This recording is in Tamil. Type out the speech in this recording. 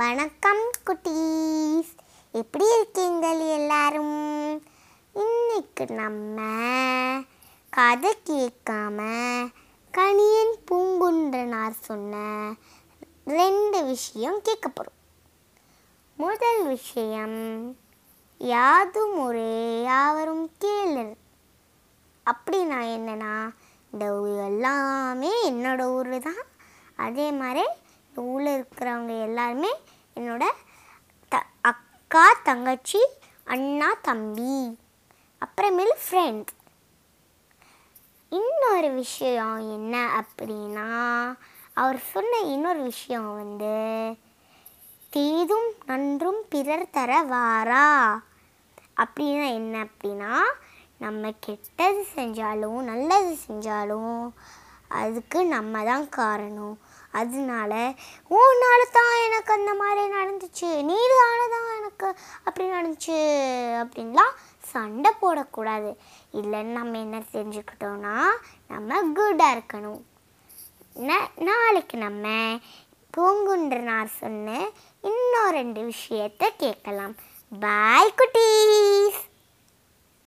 வணக்கம் குட்டீஸ். எப்படி இருக்கீங்கள் எல்லாரும்? இன்னைக்கு நம்ம கதை கேட்காம கணியன் பூங்குன்றனார் சொன்ன ரெண்டு விஷயம் கேட்க போகிறோம் முதல் விஷயம் யாதும் ஒரே யாவரும் கேளர். அப்படின்னா என்னன்னா இந்த ஊர் எல்லாமே என்னோட ஊர் தான் அதே மாதிரி ஊரில் இருக்கிறவங்க எல்லாருமே என்னோட த அக்கா தங்கச்சி அண்ணா தம்பி அப்புறமேலு ஃப்ரெண்ட்ஸ் இன்னொரு விஷயம் என்ன அப்படின்னா அவர் சொன்ன இன்னொரு விஷயம் வந்து தீதும் நன்றும் பிறர் தர வாரா? அப்படின்னா என்ன அப்படின்னா நம்ம கெட்டது செஞ்சாலும் நல்லது செஞ்சாலும் அதுக்கு நம்ம தான் காரணம். அதனால உன்னால தான் எனக்கு அந்த மாதிரி நடந்துச்சு. நீனால தான் எனக்கு அப்படி நடந்துச்சு அப்படின்லாம் சண்டை போடக்கூடாது. இல்லைன்னு நம்ம என்ன தெரிஞ்சுக்கிட்டோம்னா நம்ம குட்டாக இருக்கணும். ந- நாளைக்கு நம்ம பூங்குன்றனார் சொன்ன இன்னும் ரெண்டு விஷயத்தை கேட்கலாம். பாய் குட்டீஸ்!